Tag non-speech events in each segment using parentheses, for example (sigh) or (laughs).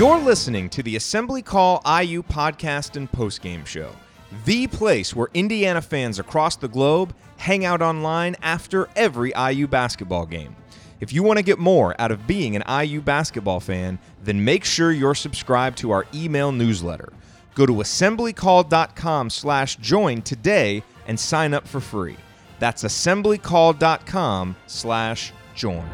You're listening to the Assembly Call IU podcast and postgame show, the place where Indiana fans across the globe hang out online after every IU basketball game. If you want to get more out of being an IU basketball fan, then make sure you're subscribed to our email newsletter. Go to assemblycall.com slash join today and sign up for free. That's assemblycall.com slash join.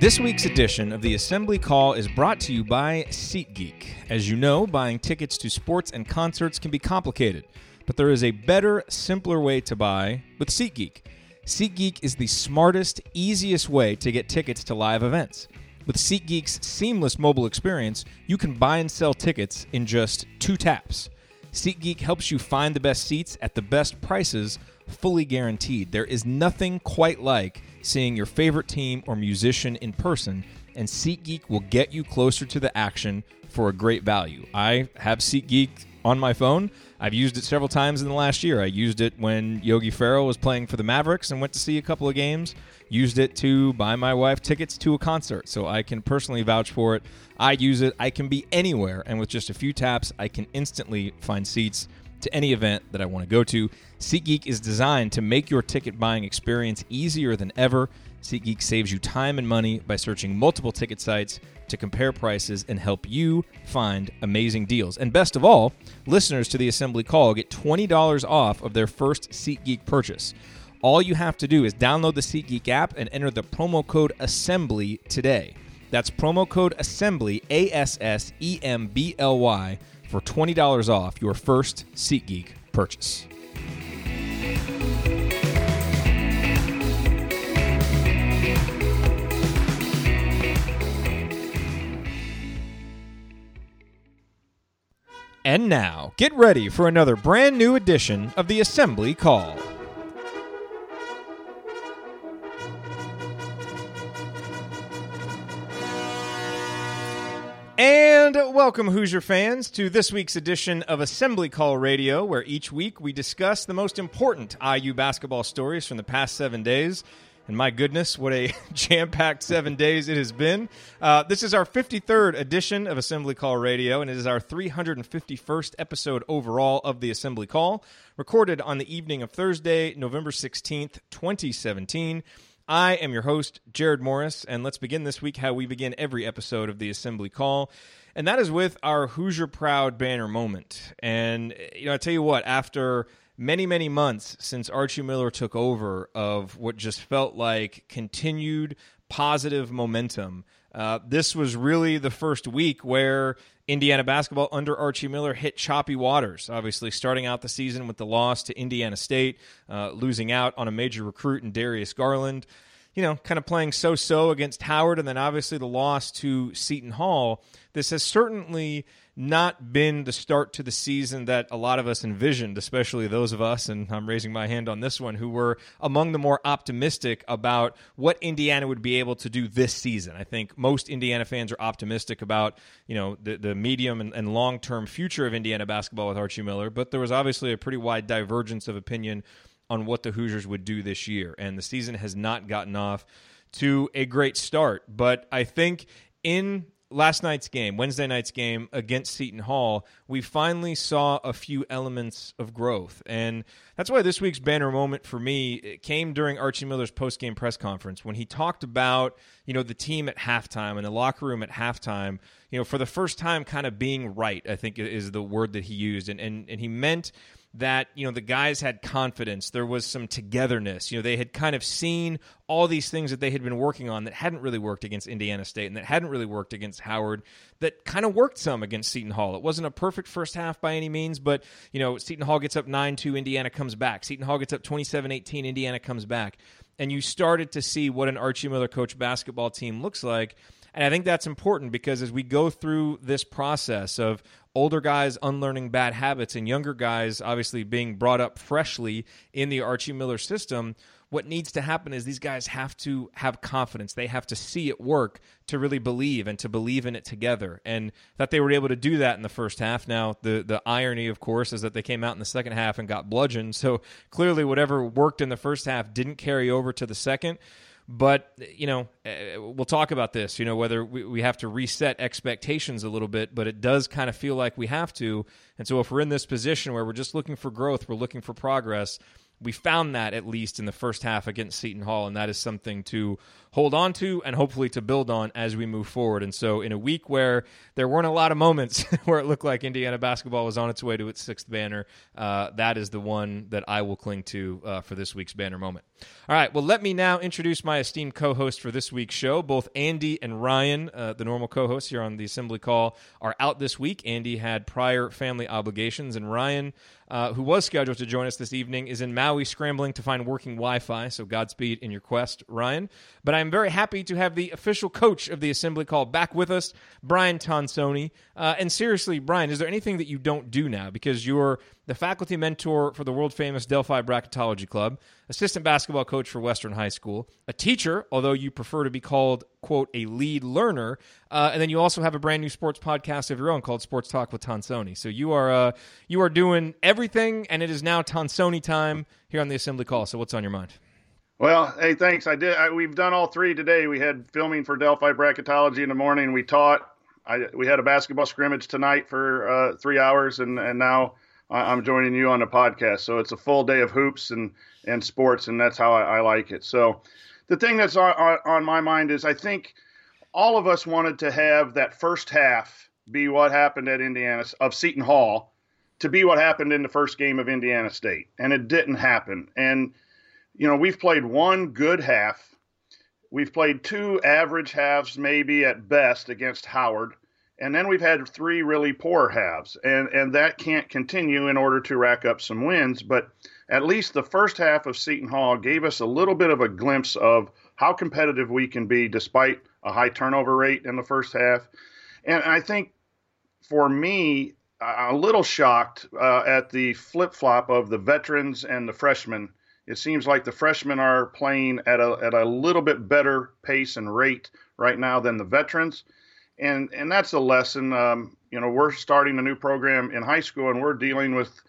This week's edition of the Assembly Call is brought to you by SeatGeek. As you know, buying tickets to sports and concerts can be complicated, but there is a better, simpler way to buy with SeatGeek. SeatGeek is the smartest, easiest way to get tickets to live events. With SeatGeek's seamless mobile experience, you can buy and sell tickets in just two taps. SeatGeek helps you find the best seats at the best prices, fully guaranteed. There is nothing quite like seeing your favorite team or musician in person, and SeatGeek will get you closer to the action for a great value. I have SeatGeek on my phone. I've used it several times in the last year. I used it when Yogi Ferrell was playing for the Mavericks and went to see a couple of games. Used it to buy my wife tickets to a concert, so I can personally vouch for it. I use it. I can be anywhere, and with just a few taps, I can instantly find seats to any event that I want to go to. SeatGeek is designed to make your ticket buying experience easier than ever. SeatGeek saves you time and money by searching multiple ticket sites to compare prices and help you find amazing deals. And best of all, listeners to the Assembly Call get $20 off of their first SeatGeek purchase. All you have to do is download the SeatGeek app and enter the promo code ASSEMBLY today. That's promo code ASSEMBLY, A S S E M B L Y, for $20 off your first SeatGeek purchase. And now, get ready for another brand new edition of the Assembly Call. And welcome, Hoosier fans, to this week's edition of Assembly Call Radio, where each week we discuss the most important IU basketball stories from the past seven days. And my goodness, what a (laughs) jam packed seven days it has been. Uh, this is our 53rd edition of Assembly Call Radio, and it is our 351st episode overall of the Assembly Call, recorded on the evening of Thursday, November 16th, 2017. I am your host, Jared Morris, and let's begin this week how we begin every episode of the Assembly Call, and that is with our Hoosier Proud banner moment. And, you know, I tell you what, after many, many months since Archie Miller took over of what just felt like continued positive momentum, uh, this was really the first week where Indiana basketball under Archie Miller hit choppy waters. Obviously, starting out the season with the loss to Indiana State, uh, losing out on a major recruit in Darius Garland, you know, kind of playing so so against Howard, and then obviously the loss to Seton Hall. This has certainly not been the start to the season that a lot of us envisioned, especially those of us, and I'm raising my hand on this one, who were among the more optimistic about what Indiana would be able to do this season. I think most Indiana fans are optimistic about, you know, the, the medium and, and long term future of Indiana basketball with Archie Miller, but there was obviously a pretty wide divergence of opinion on what the Hoosiers would do this year. And the season has not gotten off to a great start. But I think in last night's game, Wednesday night's game against Seton Hall, we finally saw a few elements of growth. And that's why this week's banner moment for me came during Archie Miller's post-game press conference when he talked about, you know, the team at halftime and the locker room at halftime, you know, for the first time kind of being right, I think is the word that he used. And and, and he meant that you know the guys had confidence. There was some togetherness. You know they had kind of seen all these things that they had been working on that hadn't really worked against Indiana State and that hadn't really worked against Howard that kind of worked some against Seton Hall. It wasn't a perfect first half by any means but you know Seton Hall gets up 9-2 Indiana comes back. Seton Hall gets up 27-18 Indiana comes back. And you started to see what an Archie Miller coach basketball team looks like and I think that's important because as we go through this process of older guys unlearning bad habits and younger guys obviously being brought up freshly in the Archie Miller system, what needs to happen is these guys have to have confidence. They have to see it work to really believe and to believe in it together. And that they were able to do that in the first half. Now, the, the irony, of course, is that they came out in the second half and got bludgeoned. So clearly, whatever worked in the first half didn't carry over to the second. But you know, uh, we'll talk about this. You know, whether we, we have to reset expectations a little bit, but it does kind of feel like we have to. And so, if we're in this position where we're just looking for growth, we're looking for progress we found that at least in the first half against Seton Hall, and that is something to hold on to and hopefully to build on as we move forward. And so, in a week where there weren't a lot of moments (laughs) where it looked like Indiana basketball was on its way to its sixth banner, uh, that is the one that I will cling to uh, for this week's banner moment. All right, well, let me now introduce my esteemed co host for this week's show. Both Andy and Ryan, uh, the normal co hosts here on the Assembly Call, are out this week. Andy had prior family obligations, and Ryan uh, who was scheduled to join us this evening, is in Maui scrambling to find working Wi Fi. So Godspeed in your quest, Ryan. But I'm very happy to have the official coach of the assembly call back with us, Brian Tonsoni. Uh, and seriously, Brian, is there anything that you don't do now? Because you're the faculty mentor for the world famous Delphi Bracketology Club, assistant basketball coach for Western High School, a teacher, although you prefer to be called, quote, a lead learner. Uh, and then you also have a brand new sports podcast of your own called Sports Talk with Tonsoni. So you are, uh, you are doing everything, and it is now Tonsoni time here on the Assembly Call. So what's on your mind? Well, hey, thanks. I did. I, we've done all three today. We had filming for Delphi Bracketology in the morning. We taught. I, we had a basketball scrimmage tonight for uh, three hours, and, and now I'm joining you on the podcast. So it's a full day of hoops and, and sports, and that's how I, I like it. So the thing that's on, on my mind is I think all of us wanted to have that first half be what happened at Indiana of Seton Hall to be what happened in the first game of Indiana State, and it didn't happen. And you know we've played one good half. We've played two average halves, maybe at best, against Howard and then we've had three really poor halves, and and that can't continue in order to rack up some wins. But at least the first half of Seton Hall gave us a little bit of a glimpse of how competitive we can be, despite a high turnover rate in the first half. And I think for me, a little shocked uh, at the flip flop of the veterans and the freshmen. It seems like the freshmen are playing at a at a little bit better pace and rate right now than the veterans and and that's a lesson. Um, you know, we're starting a new program in high school, and we're dealing with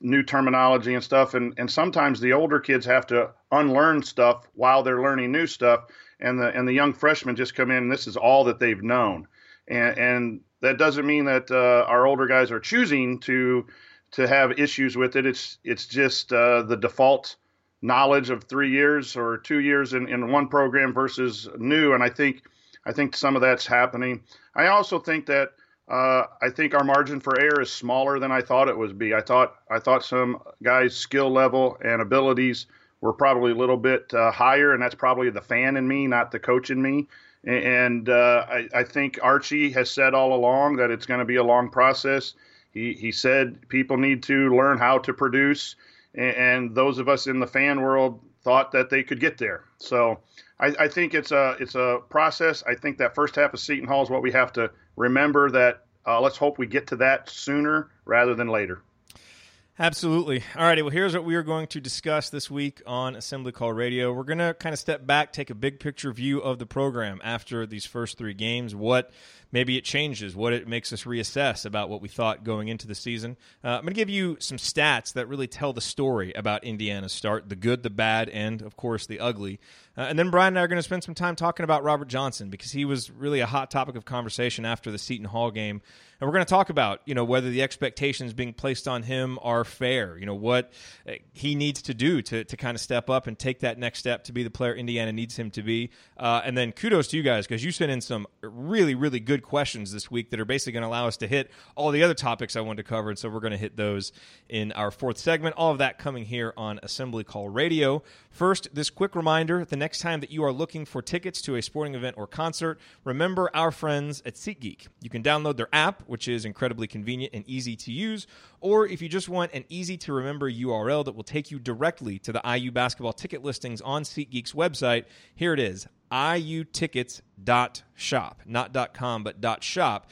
new terminology and stuff, and and sometimes the older kids have to unlearn stuff while they're learning new stuff, and the and the young freshmen just come in, and this is all that they've known, and and that doesn't mean that uh, our older guys are choosing to to have issues with it. It's it's just uh, the default knowledge of three years or two years in, in one program versus new, and I think I think some of that's happening. I also think that uh, I think our margin for error is smaller than I thought it would be. I thought I thought some guys' skill level and abilities were probably a little bit uh, higher, and that's probably the fan in me, not the coach in me. And uh, I, I, think Archie has said all along that it's going to be a long process. He he said people need to learn how to produce, and, and those of us in the fan world thought that they could get there. So I, I, think it's a it's a process. I think that first half of Seton Hall is what we have to remember. That uh, let's hope we get to that sooner rather than later. Absolutely. All righty. Well, here's what we are going to discuss this week on Assembly Call Radio. We're going to kind of step back, take a big picture view of the program after these first three games. What maybe it changes, what it makes us reassess about what we thought going into the season. Uh, I'm going to give you some stats that really tell the story about Indiana's start the good, the bad, and, of course, the ugly. Uh, and then Brian and I are going to spend some time talking about Robert Johnson because he was really a hot topic of conversation after the Seton Hall game. And we're going to talk about, you know, whether the expectations being placed on him are fair, you know, what uh, he needs to do to, to kind of step up and take that next step to be the player Indiana needs him to be. Uh, and then kudos to you guys because you sent in some really, really good questions this week that are basically going to allow us to hit all the other topics I wanted to cover. And so we're going to hit those in our fourth segment. All of that coming here on Assembly Call Radio. First, this quick reminder the next time that you are looking for tickets to a sporting event or concert, remember our friends at SeatGeek. You can download their app, which is incredibly convenient and easy to use, or if you just want an easy to remember URL that will take you directly to the IU basketball ticket listings on SeatGeek's website, here it is iutickets.shop. Not .com, but dot .shop.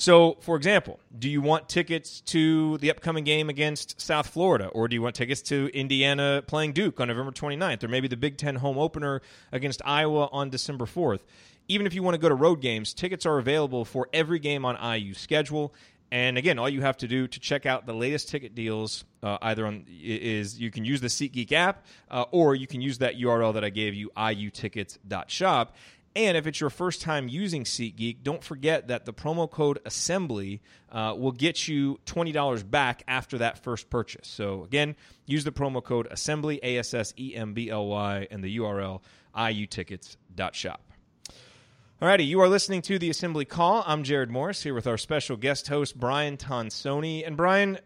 So, for example, do you want tickets to the upcoming game against South Florida, or do you want tickets to Indiana playing Duke on November 29th, or maybe the Big Ten home opener against Iowa on December 4th? Even if you want to go to road games, tickets are available for every game on IU's schedule And again, all you have to do to check out the latest ticket deals, uh, either on is you can use the SeatGeek app, uh, or you can use that URL that I gave you, iutickets.shop. And if it's your first time using SeatGeek, don't forget that the promo code assembly uh, will get you $20 back after that first purchase. So again, use the promo code assembly, A S S E M B L Y, and the URL iutickets.shop. Alrighty, you are listening to the Assembly Call. I'm Jared Morris here with our special guest host, Brian Tonsoni. And Brian,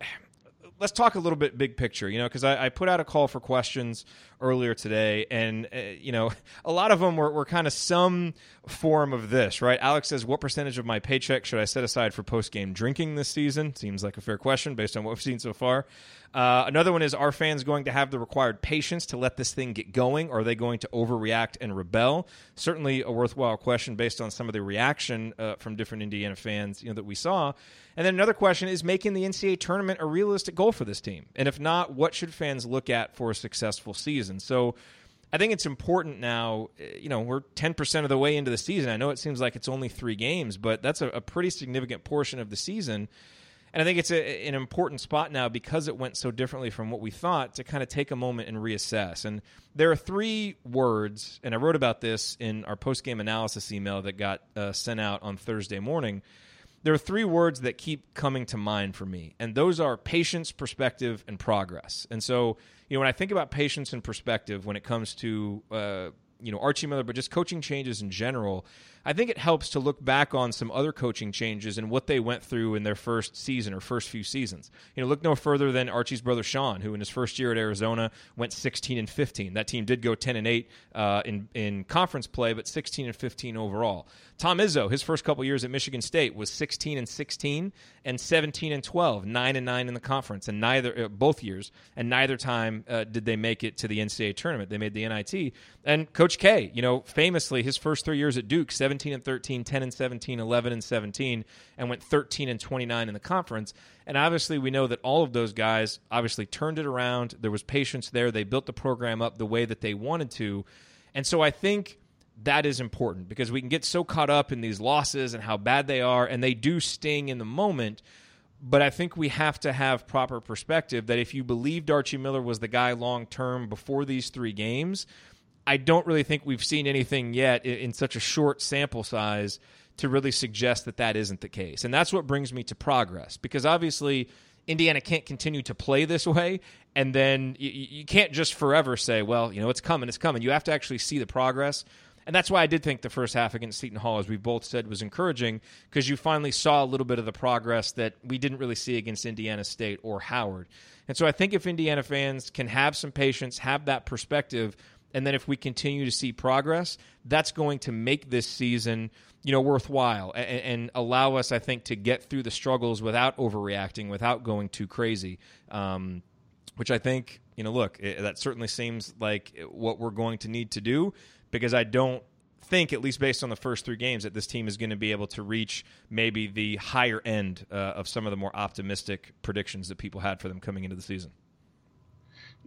let's talk a little bit big picture, you know, because I, I, put out a call for questions earlier today, and uh, you know, (laughs) a lot of them were, were kind of some form of this, right? Alex says, "What percentage of my paycheck should I set aside for post game drinking this season?" Seems like a fair question based on what we've seen so far. Uh, another one is Are fans going to have the required patience to let this thing get going? Or are they going to overreact and rebel? Certainly a worthwhile question based on some of the reaction uh, from different Indiana fans you know, that we saw. And then another question is making the NCAA tournament a realistic goal for this team? And if not, what should fans look at for a successful season? So I think it's important now. You know, we're 10% of the way into the season. I know it seems like it's only three games, but that's a, a pretty significant portion of the season. And I think it's a, an important spot now because it went so differently from what we thought to kind of take a moment and reassess. And there are three words, and I wrote about this in our post game analysis email that got uh, sent out on Thursday morning. There are three words that keep coming to mind for me, and those are patience, perspective, and progress. And so, you know, when I think about patience and perspective when it comes to, uh, you know, Archie Miller, but just coaching changes in general, I think it helps to look back on some other coaching changes and what they went through in their first season or first few seasons. You know, look no further than Archie's brother Sean, who in his first year at Arizona went 16 and 15. That team did go 10 and 8 uh, in in conference play, but 16 and 15 overall. Tom Izzo, his first couple years at Michigan State was 16 and 16 and 17 and 12, 9 and 9 in the conference, and neither uh, both years, and neither time uh, did they make it to the NCAA tournament. They made the NIT. And Coach K, you know, famously his first three years at Duke, 17 and 13, 10 and 17, 11 and 17, and went 13 and 29 in the conference. And obviously, we know that all of those guys obviously turned it around. There was patience there. They built the program up the way that they wanted to. And so I think that is important because we can get so caught up in these losses and how bad they are, and they do sting in the moment. But I think we have to have proper perspective that if you believed Archie Miller was the guy long term before these three games, I don't really think we've seen anything yet in such a short sample size to really suggest that that isn't the case. And that's what brings me to progress because obviously Indiana can't continue to play this way. And then you, you can't just forever say, well, you know, it's coming, it's coming. You have to actually see the progress. And that's why I did think the first half against Seton Hall, as we both said, was encouraging because you finally saw a little bit of the progress that we didn't really see against Indiana State or Howard. And so I think if Indiana fans can have some patience, have that perspective, and then if we continue to see progress, that's going to make this season, you know, worthwhile and, and allow us, I think, to get through the struggles without overreacting, without going too crazy. Um, which I think, you know, look, it, that certainly seems like what we're going to need to do because I don't think, at least based on the first three games, that this team is going to be able to reach maybe the higher end uh, of some of the more optimistic predictions that people had for them coming into the season.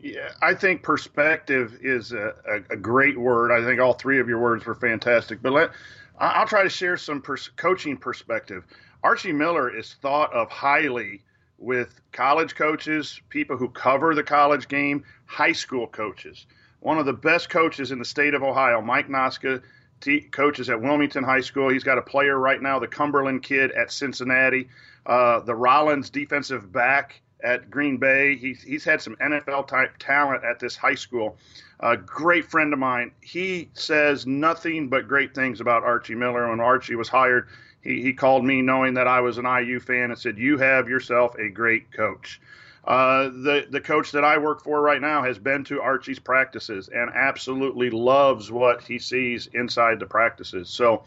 Yeah, I think perspective is a, a, a great word. I think all three of your words were fantastic. But let I'll try to share some pers- coaching perspective. Archie Miller is thought of highly with college coaches, people who cover the college game, high school coaches one of the best coaches in the state of Ohio, Mike Noska, t- coaches at Wilmington High School. He's got a player right now, the Cumberland kid at Cincinnati, uh, the Rollins defensive back at Green Bay. He's, he's had some NFL type talent at this high school. A great friend of mine. He says nothing but great things about Archie Miller. When Archie was hired, he, he called me knowing that I was an IU fan and said, You have yourself a great coach. Uh, the the coach that I work for right now has been to Archie's practices and absolutely loves what he sees inside the practices. So,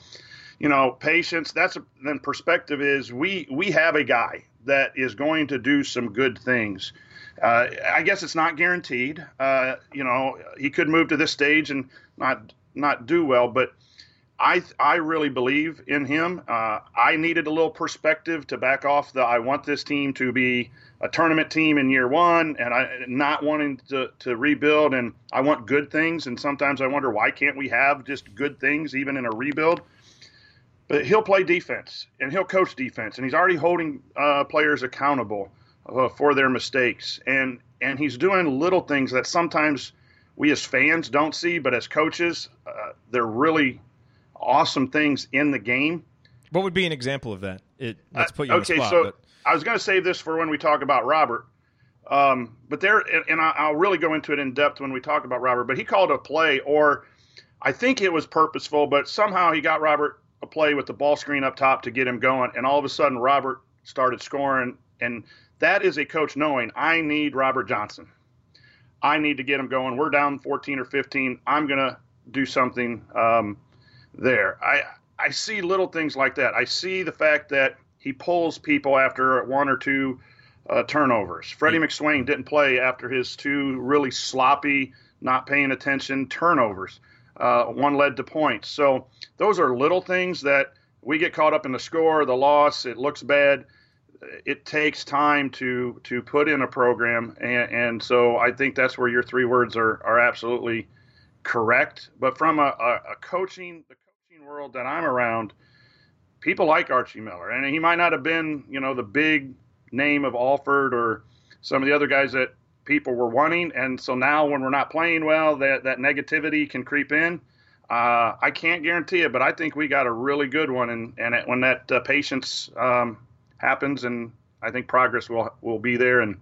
you know, patience. That's a, then perspective is we we have a guy that is going to do some good things. Uh, I guess it's not guaranteed. Uh, you know, he could move to this stage and not not do well, but I I really believe in him. Uh, I needed a little perspective to back off the I want this team to be a tournament team in year one and I not wanting to, to rebuild and I want good things and sometimes I wonder why can't we have just good things even in a rebuild. But he'll play defense and he'll coach defense, and he's already holding uh, players accountable uh, for their mistakes, and and he's doing little things that sometimes we as fans don't see, but as coaches, uh, they're really awesome things in the game. What would be an example of that? It, let's put you okay, spot. so but. I was going to save this for when we talk about Robert. Um, but there, and I'll really go into it in depth when we talk about Robert. But he called a play, or I think it was purposeful, but somehow he got Robert a play with the ball screen up top to get him going, and all of a sudden Robert started scoring, and that is a coach knowing I need Robert Johnson. I need to get him going. We're down 14 or 15. I'm gonna do something um, there. I I see little things like that. I see the fact that he pulls people after one or two uh, turnovers. Freddie McSwain didn't play after his two really sloppy, not paying attention turnovers. Uh, one led to points. So those are little things that we get caught up in the score, the loss. It looks bad. It takes time to to put in a program, and, and so I think that's where your three words are are absolutely correct. But from a, a, a coaching the coaching world that I'm around, people like Archie Miller, and he might not have been you know the big name of Alford or some of the other guys that people were wanting. And so now when we're not playing well, that, that negativity can creep in. Uh, I can't guarantee it, but I think we got a really good one. And, and it, when that uh, patience um, happens, and I think progress will will be there, and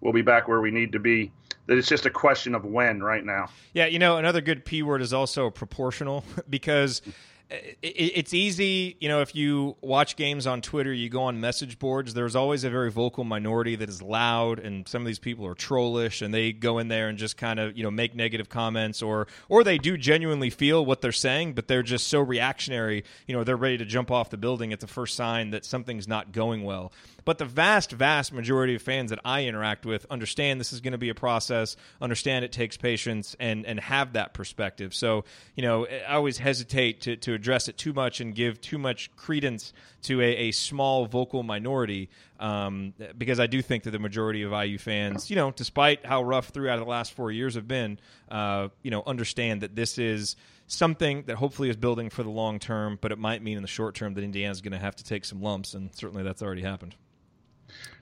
we'll be back where we need to be. That it's just a question of when right now. Yeah, you know, another good P word is also proportional (laughs) because it's easy, you know, if you watch games on Twitter, you go on message boards, there's always a very vocal minority that is loud and some of these people are trollish and they go in there and just kind of, you know, make negative comments or or they do genuinely feel what they're saying, but they're just so reactionary, you know, they're ready to jump off the building at the first sign that something's not going well. But the vast, vast majority of fans that I interact with understand this is going to be a process, understand it takes patience, and and have that perspective. So you know, I always hesitate to to address it too much and give too much credence to a, a small vocal minority um, because I do think that the majority of IU fans, you know, despite how rough three out of the last four years have been, uh, you know, understand that this is something that hopefully is building for the long term, but it might mean in the short term that Indiana's going to have to take some lumps, and certainly that's already happened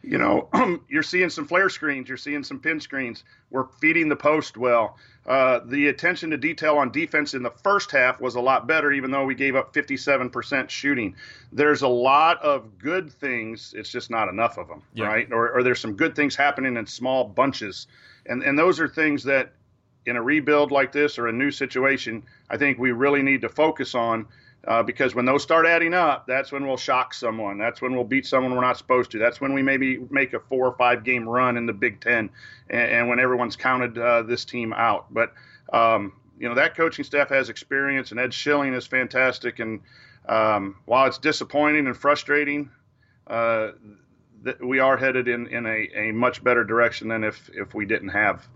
you know, (clears throat) you're seeing some flare screens, you're seeing some pin screens. We're feeding the post well. Uh, the attention to detail on defense in the first half was a lot better, even though we gave up 57% shooting. There's a lot of good things. It's just not enough of them, yeah. right? Or, or there's some good things happening in small bunches. And, and those are things that in a rebuild like this or a new situation, I think we really need to focus on uh, because when those start adding up, that's when we'll shock someone. That's when we'll beat someone we're not supposed to. That's when we maybe make a four or five game run in the Big Ten, and, and when everyone's counted uh, this team out. But um, you know that coaching staff has experience, and Ed Schilling is fantastic. And um, while it's disappointing and frustrating, uh, th- we are headed in, in a, a much better direction than if if we didn't have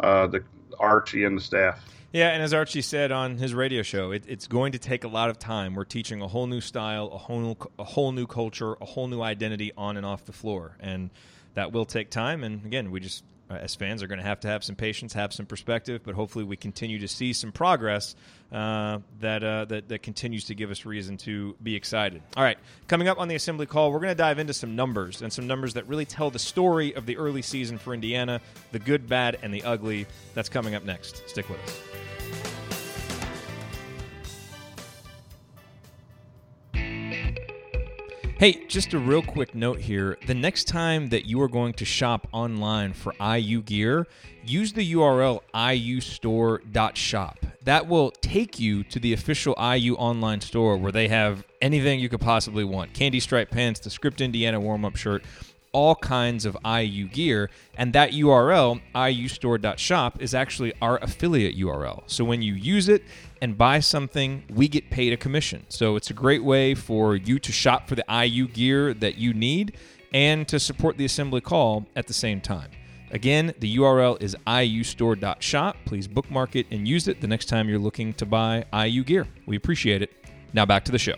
uh, the Archie and the staff. Yeah, and as Archie said on his radio show, it, it's going to take a lot of time. We're teaching a whole new style, a whole new, a whole new culture, a whole new identity on and off the floor, and that will take time. And again, we just as fans are going to have to have some patience, have some perspective, but hopefully we continue to see some progress uh, that, uh, that that continues to give us reason to be excited. All right, coming up on the assembly call, we're going to dive into some numbers and some numbers that really tell the story of the early season for Indiana, the good, bad, and the ugly. That's coming up next. Stick with us. Hey, just a real quick note here. The next time that you are going to shop online for IU gear, use the URL iustore.shop. That will take you to the official IU online store where they have anything you could possibly want candy stripe pants, the Script Indiana warm up shirt all kinds of IU gear. And that URL, iustore.shop, is actually our affiliate URL. So when you use it and buy something, we get paid a commission. So it's a great way for you to shop for the IU gear that you need and to support the assembly call at the same time. Again, the URL is iustore.shop. Please bookmark it and use it the next time you're looking to buy IU gear. We appreciate it. Now back to the show.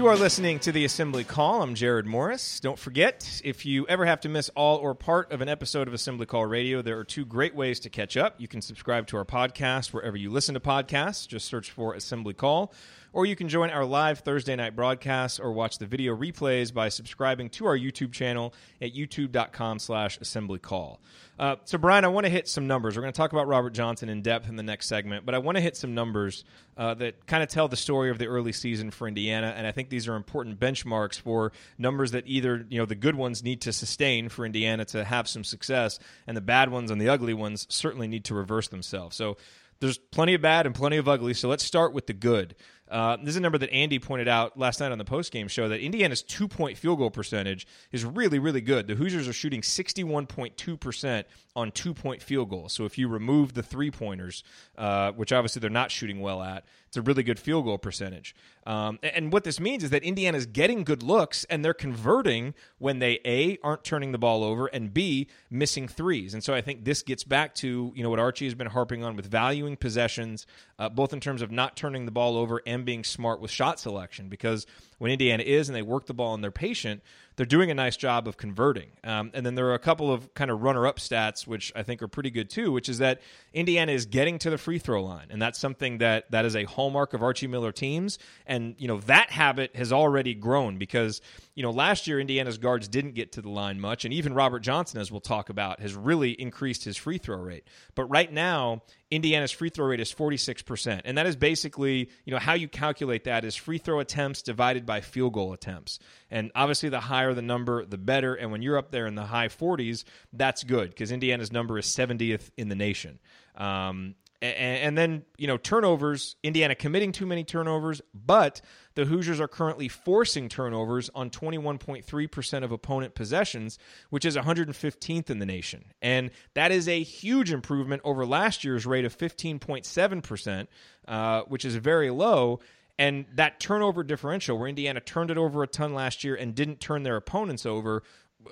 You are listening to the Assembly Call. I'm Jared Morris. Don't forget, if you ever have to miss all or part of an episode of Assembly Call Radio, there are two great ways to catch up. You can subscribe to our podcast wherever you listen to podcasts. Just search for Assembly Call or you can join our live Thursday night broadcasts or watch the video replays by subscribing to our YouTube channel at youtube.com slash assemblycall. Uh, so, Brian, I want to hit some numbers. We're going to talk about Robert Johnson in depth in the next segment, but I want to hit some numbers uh, that kind of tell the story of the early season for Indiana, and I think these are important benchmarks for numbers that either, you know, the good ones need to sustain for Indiana to have some success, and the bad ones and the ugly ones certainly need to reverse themselves. So, there's plenty of bad and plenty of ugly. So let's start with the good. Uh, this is a number that Andy pointed out last night on the postgame show that Indiana's two point field goal percentage is really, really good. The Hoosiers are shooting 61.2% on two point field goals. So if you remove the three pointers, uh, which obviously they're not shooting well at, it's a really good field goal percentage. Um, and what this means is that Indiana's getting good looks and they're converting when they A, aren't turning the ball over, and B, missing threes. And so I think this gets back to you know what Archie has been harping on with valuing possessions, uh, both in terms of not turning the ball over and being smart with shot selection. Because when Indiana is and they work the ball and they're patient, they're doing a nice job of converting. Um, and then there are a couple of kind of runner up stats, which I think are pretty good too, which is that Indiana is getting to the free throw line. And that's something that, that is a hallmark of Archie Miller teams. And, you know, that habit has already grown because, you know, last year Indiana's guards didn't get to the line much. And even Robert Johnson, as we'll talk about, has really increased his free throw rate. But right now, Indiana's free throw rate is 46%. And that is basically, you know, how you calculate that is free throw attempts divided by field goal attempts. And obviously, the higher the number, the better. And when you're up there in the high 40s, that's good because Indiana's number is 70th in the nation. Um, and, and then, you know, turnovers, Indiana committing too many turnovers, but the Hoosiers are currently forcing turnovers on 21.3% of opponent possessions, which is 115th in the nation. And that is a huge improvement over last year's rate of 15.7%, uh, which is very low. And that turnover differential, where Indiana turned it over a ton last year and didn't turn their opponents over,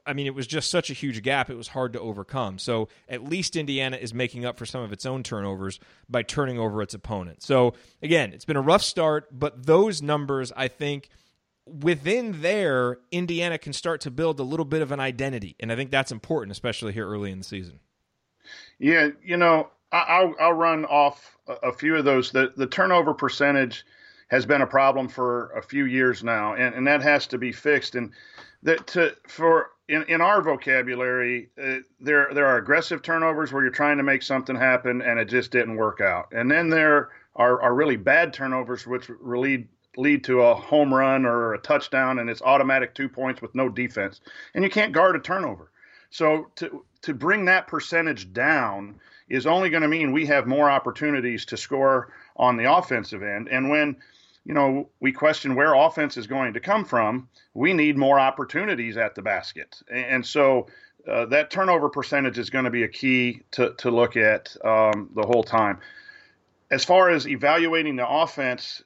I mean, it was just such a huge gap, it was hard to overcome. So at least Indiana is making up for some of its own turnovers by turning over its opponent. So again, it's been a rough start, but those numbers, I think, within there, Indiana can start to build a little bit of an identity. And I think that's important, especially here early in the season. Yeah, you know, I'll, I'll run off a few of those. The, the turnover percentage has been a problem for a few years now, and, and that has to be fixed. And that to for in, in our vocabulary, uh, there there are aggressive turnovers where you're trying to make something happen and it just didn't work out, and then there are, are really bad turnovers which lead lead to a home run or a touchdown and it's automatic two points with no defense, and you can't guard a turnover. So to to bring that percentage down is only going to mean we have more opportunities to score on the offensive end, and when you know, we question where offense is going to come from. We need more opportunities at the basket. And so uh, that turnover percentage is going to be a key to, to look at um, the whole time. As far as evaluating the offense,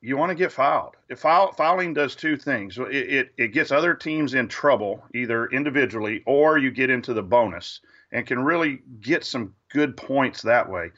you want to get fouled. If foul, fouling does two things it, it, it gets other teams in trouble, either individually or you get into the bonus and can really get some good points that way.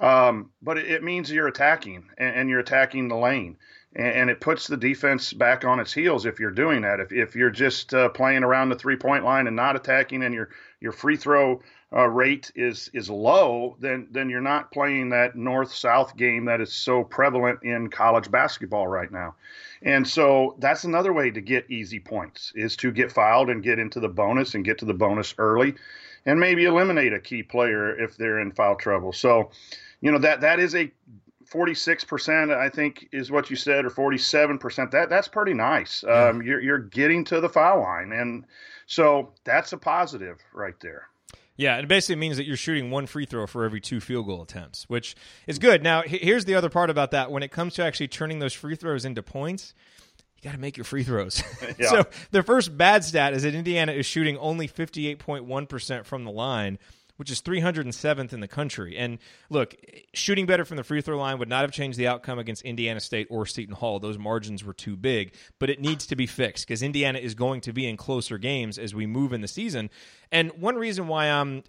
Um, but it, it, means you're attacking and, and, you're attacking the lane. And, and, it puts the defense back on its heels if you're doing that. If, if you're just uh, playing around the three point line and not attacking and your, your free throw uh, rate is, is low, then, then you're not playing that north south game that is so prevalent in college basketball right now. And so that's another way to get easy points is to get fouled and get into the bonus and get to the bonus early and maybe eliminate a key player if they're in foul trouble. So, you know that that is a 46% i think is what you said or 47% that that's pretty nice yeah. um, you're, you're getting to the foul line and so that's a positive right there yeah, it basically means that you're shooting one free throw for every two field goal attempts, which is good. Now, here's the other part about that. When it comes to actually turning those free throws into points, you got to make your free throws. (laughs) Yeah. so the first bad stat is that Indiana is shooting only 58.1% from the line, which is 307th in the country. And look, shooting better from the free throw line would not have changed the outcome against Indiana State or Seton Hall. Those margins were too big, but it needs to be fixed because Indiana is going to be in closer games as we move in the season. And one reason why I'm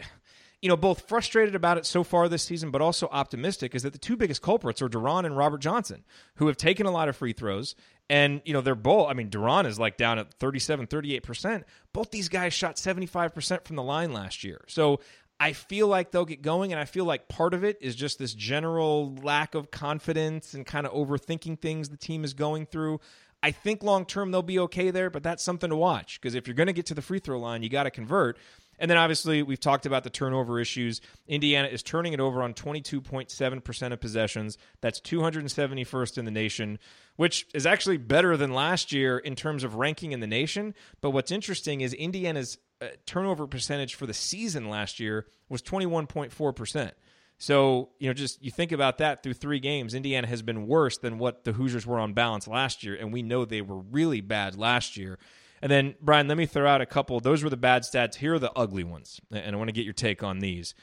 you know, both frustrated about it so far this season, but also optimistic is that the two biggest culprits are De'Ron and Robert Johnson, who have taken a lot of free throws. And, you know, they're both, I mean, De'Ron is like down at 37, 38%. Both these guys shot 75% from the line last year. So I feel like they'll get going, and I feel like part of it is just this general lack of confidence and kind of overthinking things the team is going through. I think long term they'll be okay there, but that's something to watch because if you're going to get to the free throw line, you got to convert. And then obviously, we've talked about the turnover issues. Indiana is turning it over on 22.7% of possessions. That's 271st in the nation, which is actually better than last year in terms of ranking in the nation. But what's interesting is Indiana's turnover percentage for the season last year was 21.4%. So, you know, just you think about that through three games, Indiana has been worse than what the Hoosiers were on balance last year. And we know they were really bad last year. And then, Brian, let me throw out a couple. Those were the bad stats. Here are the ugly ones. And I want to get your take on these.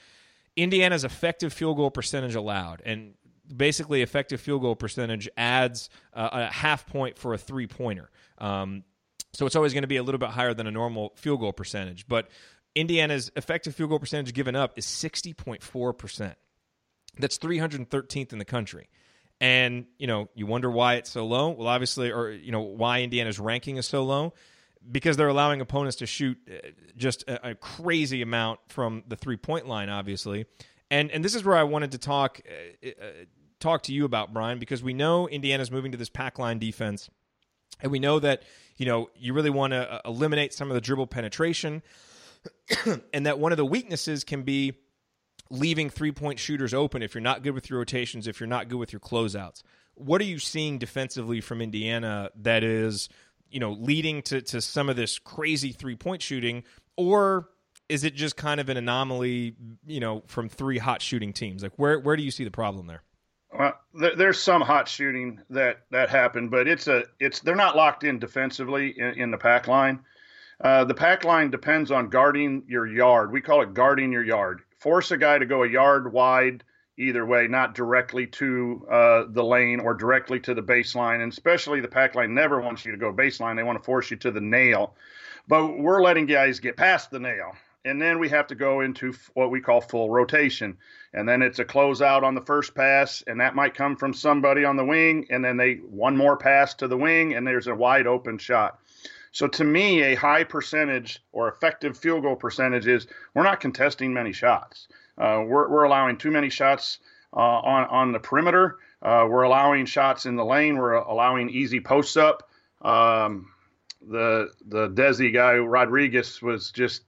Indiana's effective field goal percentage allowed. And basically, effective field goal percentage adds uh, a half point for a three pointer. Um, so it's always going to be a little bit higher than a normal field goal percentage. But Indiana's effective field goal percentage given up is 60.4%. That's 313th in the country. And, you know, you wonder why it's so low. Well, obviously, or, you know, why Indiana's ranking is so low because they're allowing opponents to shoot uh, just a, a crazy amount from the three point line, obviously. And and this is where I wanted to talk uh, uh, talk to you about Brian because we know Indiana's moving to this pack line defense, and we know that you know you really want to uh, eliminate some of the dribble penetration, (clears throat) and that one of the weaknesses can be leaving three point shooters open if you're not good with your rotations, if you're not good with your closeouts. What are you seeing defensively from Indiana that is you know, leading to, to some of this crazy three point shooting, or is it just kind of an anomaly, you know, from three hot shooting teams? Like, where where do you see the problem there? Well, there's some hot shooting that that happened, but it's a it's they're not locked in defensively in, in the pack line. Uh, the pack line depends on guarding your yard. We call it guarding your yard. Force a guy to go a yard wide either way, not directly to uh, the lane or directly to the baseline. And especially the pack line never wants you to go baseline. They want to force you to the nail. But we're letting guys get past the nail. And then we have to go into what we call full rotation. And then it's a closeout on the first pass, and that might come from somebody on the wing. And then they one more pass to the wing, and there's a wide open shot. So to me, a high percentage or effective field goal percentage is we're not contesting many shots. Uh, we're, we're allowing too many shots uh, on on the perimeter. Uh, we're allowing shots in the lane. We're allowing easy posts up. Um, the the Desi guy Rodriguez was just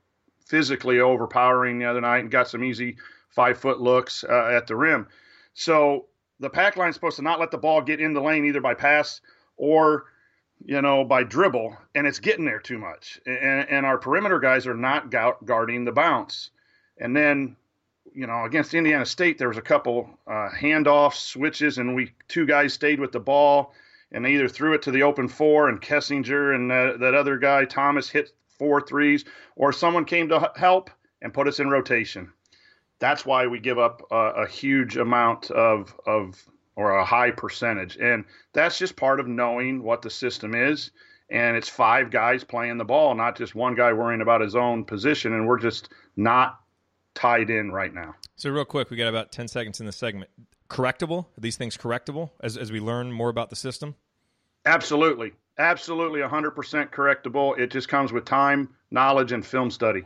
physically overpowering the other night and got some easy five foot looks uh, at the rim. So the pack line is supposed to not let the ball get in the lane either by pass or you know by dribble, and it's getting there too much. And, and our perimeter guys are not guarding the bounce. And then you know, against Indiana State, there was a couple uh, handoffs, switches, and we two guys stayed with the ball, and they either threw it to the open four, and Kessinger and that, that other guy Thomas hit four threes, or someone came to help and put us in rotation. That's why we give up a, a huge amount of of or a high percentage, and that's just part of knowing what the system is. And it's five guys playing the ball, not just one guy worrying about his own position. And we're just not tied in right now. So, real quick, we got about 10 seconds in the segment. Correctable? Are these things correctable as, as we learn more about the system? Absolutely. Absolutely 100% correctable. It just comes with time, knowledge, and film study.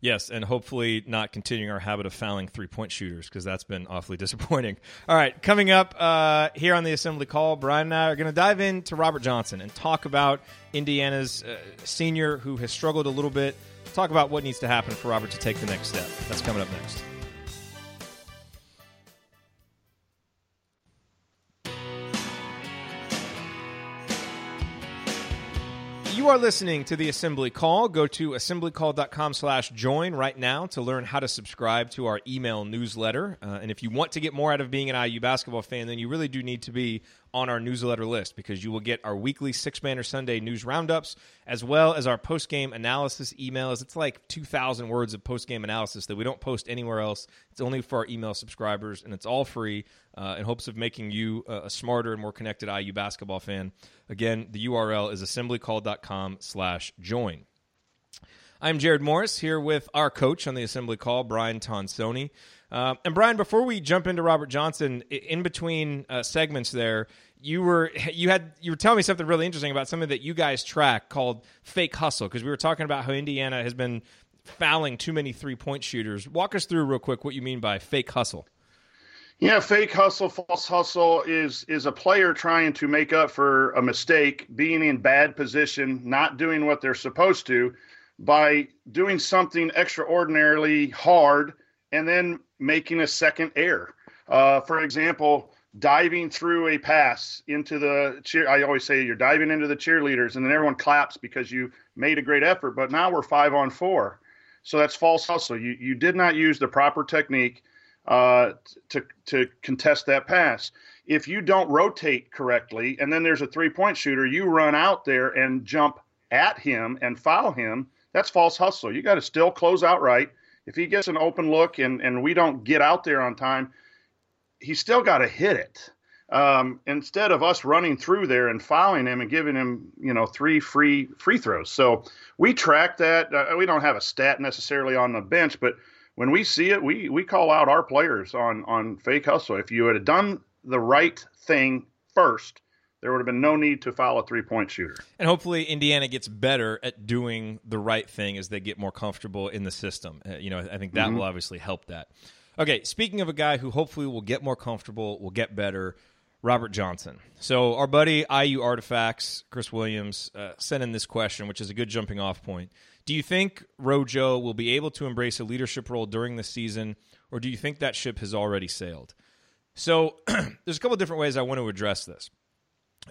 Yes, and hopefully not continuing our habit of fouling three point shooters because that's been awfully (laughs) disappointing. All right, coming up uh, here on the assembly call, Brian and I are going to dive into Robert Johnson and talk about Indiana's uh, senior who has struggled a little bit talk about what needs to happen for Robert to take the next step. That's coming up next. You are listening to the Assembly Call. Go to assemblycall.com slash join right now to learn how to subscribe to our email newsletter. Uh, and if you want to get more out of being an IU basketball fan, then you really do need to be on our newsletter list because you will get our weekly Six Man or Sunday news roundups as well as our post game analysis emails. It's like 2,000 words of post game analysis that we don't post anywhere else. It's only for our email subscribers, and it's all free uh, in hopes of making you a, a smarter and more connected IU basketball fan. Again, the URL is assemblycall.com slash join. I'm Jared Morris here with our coach on the assembly call, Brian Tonsoni. Uh, and Brian, before we jump into Robert Johnson, in between uh, segments, there you were (laughs) you had you were telling me something really interesting about something that you guys track called fake hustle because we were talking about how Indiana has been fouling too many three point shooters. Walk us through real quick what you mean by fake hustle. Yeah, fake hustle, false hustle is is a player trying to make up for a mistake, being in bad position, not doing what they're supposed to, by doing something extraordinarily hard and then making a second error. Uh, for example, diving through a pass into the cheer. I always say you're diving into the cheerleaders, and then everyone claps because you made a great effort. But now we're five on four, so that's false hustle. You you did not use the proper technique uh, to to contest that pass. If you don't rotate correctly, and then there's a three point shooter, you run out there and jump at him and foul him. That's false hustle. You got to still close out right. If he gets an open look and and we don't get out there on time, he's still got to hit it. Um, instead of us running through there and fouling him and giving him, you know, three free free throws. So we track that. Uh, we don't have a stat necessarily on the bench, but when we see it, we we call out our players on on fake hustle. If you had done the right thing first, there would have been no need to foul a three point shooter. And hopefully, Indiana gets better at doing the right thing as they get more comfortable in the system. Uh, you know, I think that mm-hmm. will obviously help that. Okay, speaking of a guy who hopefully will get more comfortable, will get better, Robert Johnson. So our buddy IU Artifacts, Chris Williams, uh, sent in this question, which is a good jumping off point. Do you think Rojo will be able to embrace a leadership role during the season, or do you think that ship has already sailed? So (clears throat) there's a couple different ways I want to address this.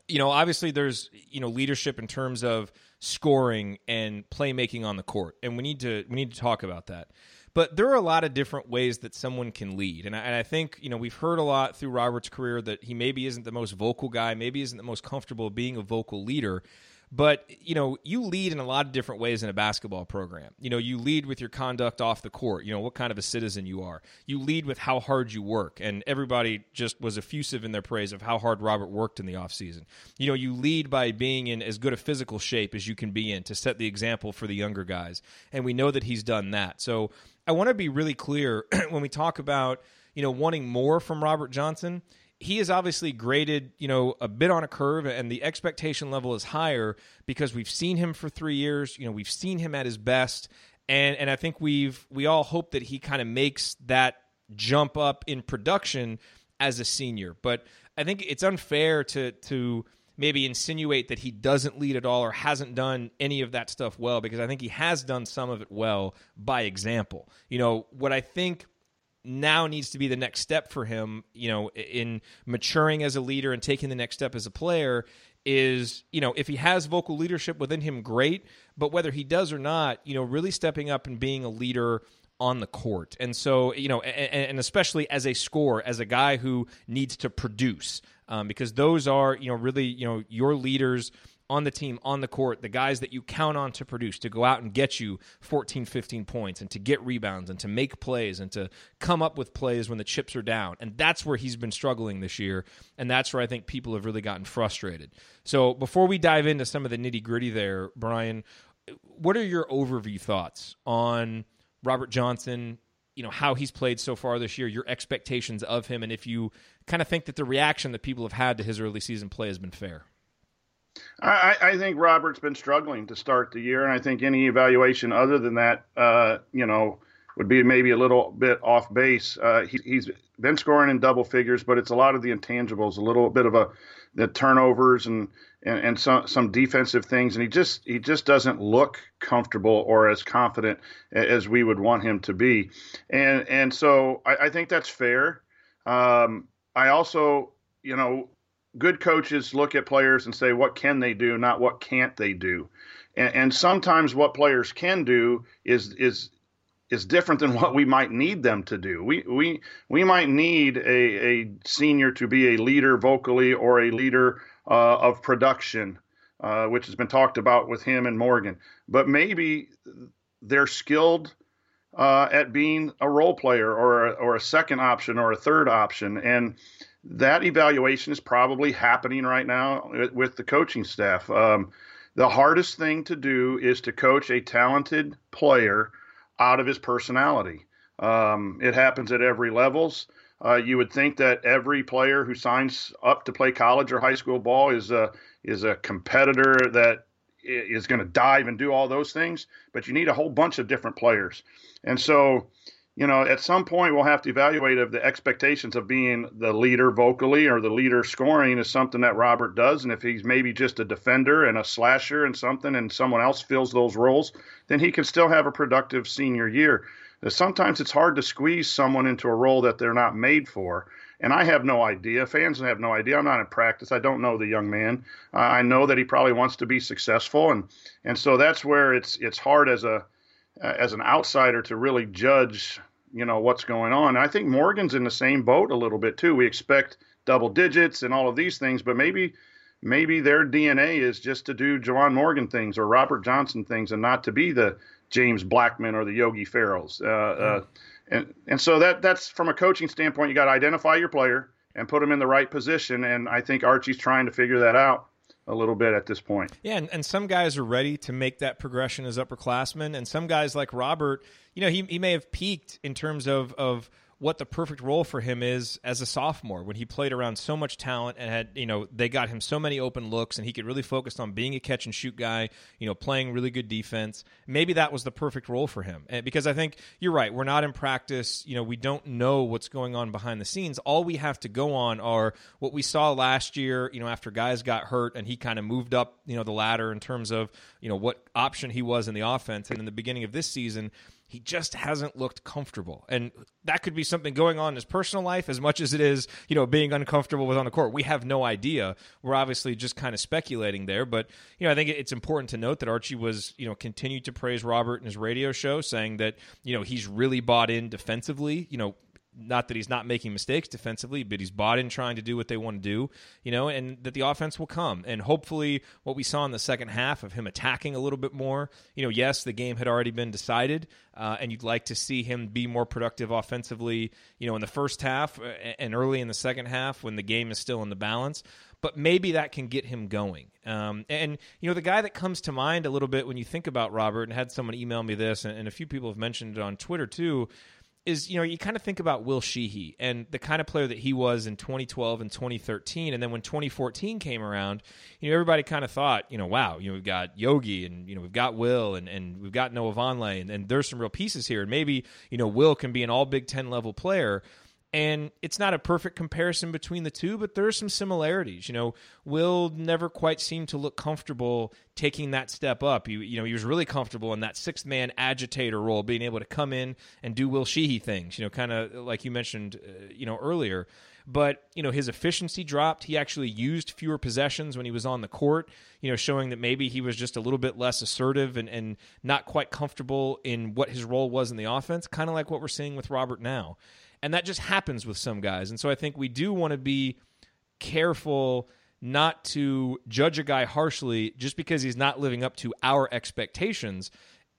You know, obviously there's you know leadership in terms of scoring and playmaking on the court, and we need to we need to talk about that. But there are a lot of different ways that someone can lead. And I, and I, think, you know, we've heard a lot through Robert's career that he maybe isn't the most vocal guy, maybe isn't the most comfortable being a vocal leader. But, you know, you lead in a lot of different ways in a basketball program. You know, you lead with your conduct off the court, you know, what kind of a citizen you are. You lead with how hard you work. And everybody just was effusive in their praise of how hard Robert worked in the offseason. You know, you lead by being in as good a physical shape as you can be in to set the example for the younger guys. And we know that he's done that. So I want to be really clear (clears throat) when we talk about, you know, wanting more from Robert Johnson he is obviously graded, you know, a bit on a curve, and the expectation level is higher because we've seen him for three years. You know, we've seen him at his best, and and I think we've we all hope that he kind of makes that jump up in production as a senior. But I think it's unfair to to maybe insinuate that he doesn't lead at all or hasn't done any of that stuff well because I think he has done some of it well by example. You know, what I think now needs to be the next step for him, you know, in maturing as a leader and taking the next step as a player is, you know, if he has vocal leadership within him, great. But whether he does or not, you know, really stepping up and being a leader on the court. And so, you know, and, and especially as a scorer, as a guy who needs to produce, um, because those are, you know, really, you know, your leaders on the team, on the court, the guys that you count on to produce, to go out and get you 14, 15 points and to get rebounds and to make plays and to come up with plays when the chips are down. And that's where he's been struggling this year. And that's where I think people have really gotten frustrated. So before we dive into some of the nitty gritty there, Brian, what are your overview thoughts on Robert Johnson? You know, how he's played so far this year, your expectations of him, and if you kind of think that the reaction that people have had to his early season play has been fair. I, I, think Robert's been struggling to start the year, and I think any evaluation other than that, uh, you know, would be maybe a little bit off base. Uh, he, has been scoring in double figures, but it's a lot of the intangibles, a little bit of a the turnovers and, and, and some some defensive things, and he just he just doesn't look comfortable or as confident as we would want him to be, and and so I, I think that's fair. Um, I also, you know, good coaches look at players and say, what can they do, not what can't they do. And, and sometimes what players can do is is is different than (laughs) what we might need them to do. We we we might need a, a senior to be a leader vocally or a leader uh, of production, uh, which has been talked about with him and Morgan. But maybe they're skilled uh, at being a role player or a, or a second option or a third option, and that evaluation is probably happening right now with the coaching staff. Um, the hardest thing to do is to coach a talented player out of his personality. Um, it happens at every levels. Uh, you would think that every player who signs up to play college or high school ball is a is a competitor that is going to dive and do all those things, but you need a whole bunch of different players. And so, you know, at some point we'll have to evaluate if the expectations of being the leader vocally or the leader scoring is something that Robert does. And if he's maybe just a defender and a slasher and something and someone else fills those roles, then he can still have a productive senior year. Sometimes it's hard to squeeze someone into a role that they're not made for. And I have no idea. Fans have no idea. I'm not in practice. I don't know the young man. Uh, I know that he probably wants to be successful, and and so that's where it's it's hard as a as an outsider to really judge you know what's going on. I think Morgan's in the same boat a little bit too. We expect double digits and all of these things, but maybe maybe their DNA is just to do Juwan Morgan things or Robert Johnson things and not to be the James Blackmon or the Yogi Ferrells. Uh, uh, and and so that that's from a coaching standpoint, you got to identify your player and put them in the right position. And I think Archie's trying to figure that out a little bit at this point. Yeah, and, and some guys are ready to make that progression as upperclassmen, and some guys like Robert, you know, he he may have peaked in terms of of what the perfect role for him is as a sophomore when he played around so much talent and had you know they got him so many open looks and he could really focus on being a catch and shoot guy you know playing really good defense. Maybe that was the perfect role for him. And because i think you're right we're not in practice you know we don't know what's going on behind the scenes. All we have to go on are what we saw last year you know after guys got hurt and he kind of moved up you know the ladder in terms of you know what option he was in the offense. And in the beginning of this season he just hasn't looked comfortable. And that could be something going on in his personal life as much as it is, you know, being uncomfortable with on the court. We have no idea. We're obviously just kind of speculating there. But, you know, I think it's important to note that Archie was, you know, continued to praise Robert in his radio show, saying that, you know, he's really bought in defensively. You know, not that he's not making mistakes defensively, but he's bought in trying to do what they want to do, you know, and that the offense will come. And hopefully, what we saw in the second half of him attacking a little bit more, you know, yes, the game had already been decided, uh, and you'd like to see him be more productive offensively, you know, in the first half uh, and early in the second half when the game is still in the balance. But maybe that can get him going. Um, and, you know, the guy that comes to mind a little bit when you think about Robert, and had someone email me this, and, and a few people have mentioned it on Twitter too is you know you kind of think about Will Sheehey and the kind of player that he was in 2012 and 2013, and then when 2014 came around, you know everybody kind of thought, you know, wow, you know we've got Yogi and you know we've got Will and, and we've got Noah Vonleh and, and there's some real pieces here, and maybe you know Will can be an All Big Ten level player. And it's not a perfect comparison between the two, but there are some similarities. You know, Will never quite seemed to look comfortable taking that step up. He, you know, he was really comfortable in that sixth man agitator role, being able to come in and do Will Sheehey things. You know, kind of like you mentioned, uh, you know, earlier. But you know, his efficiency dropped. He actually used fewer possessions when he was on the court. You know, showing that maybe he was just a little bit less assertive and, and not quite comfortable in what his role was in the offense. Kind of like what we're seeing with Robert now. And that just happens with some guys. And so I think we do want to be careful not to judge a guy harshly just because he's not living up to our expectations.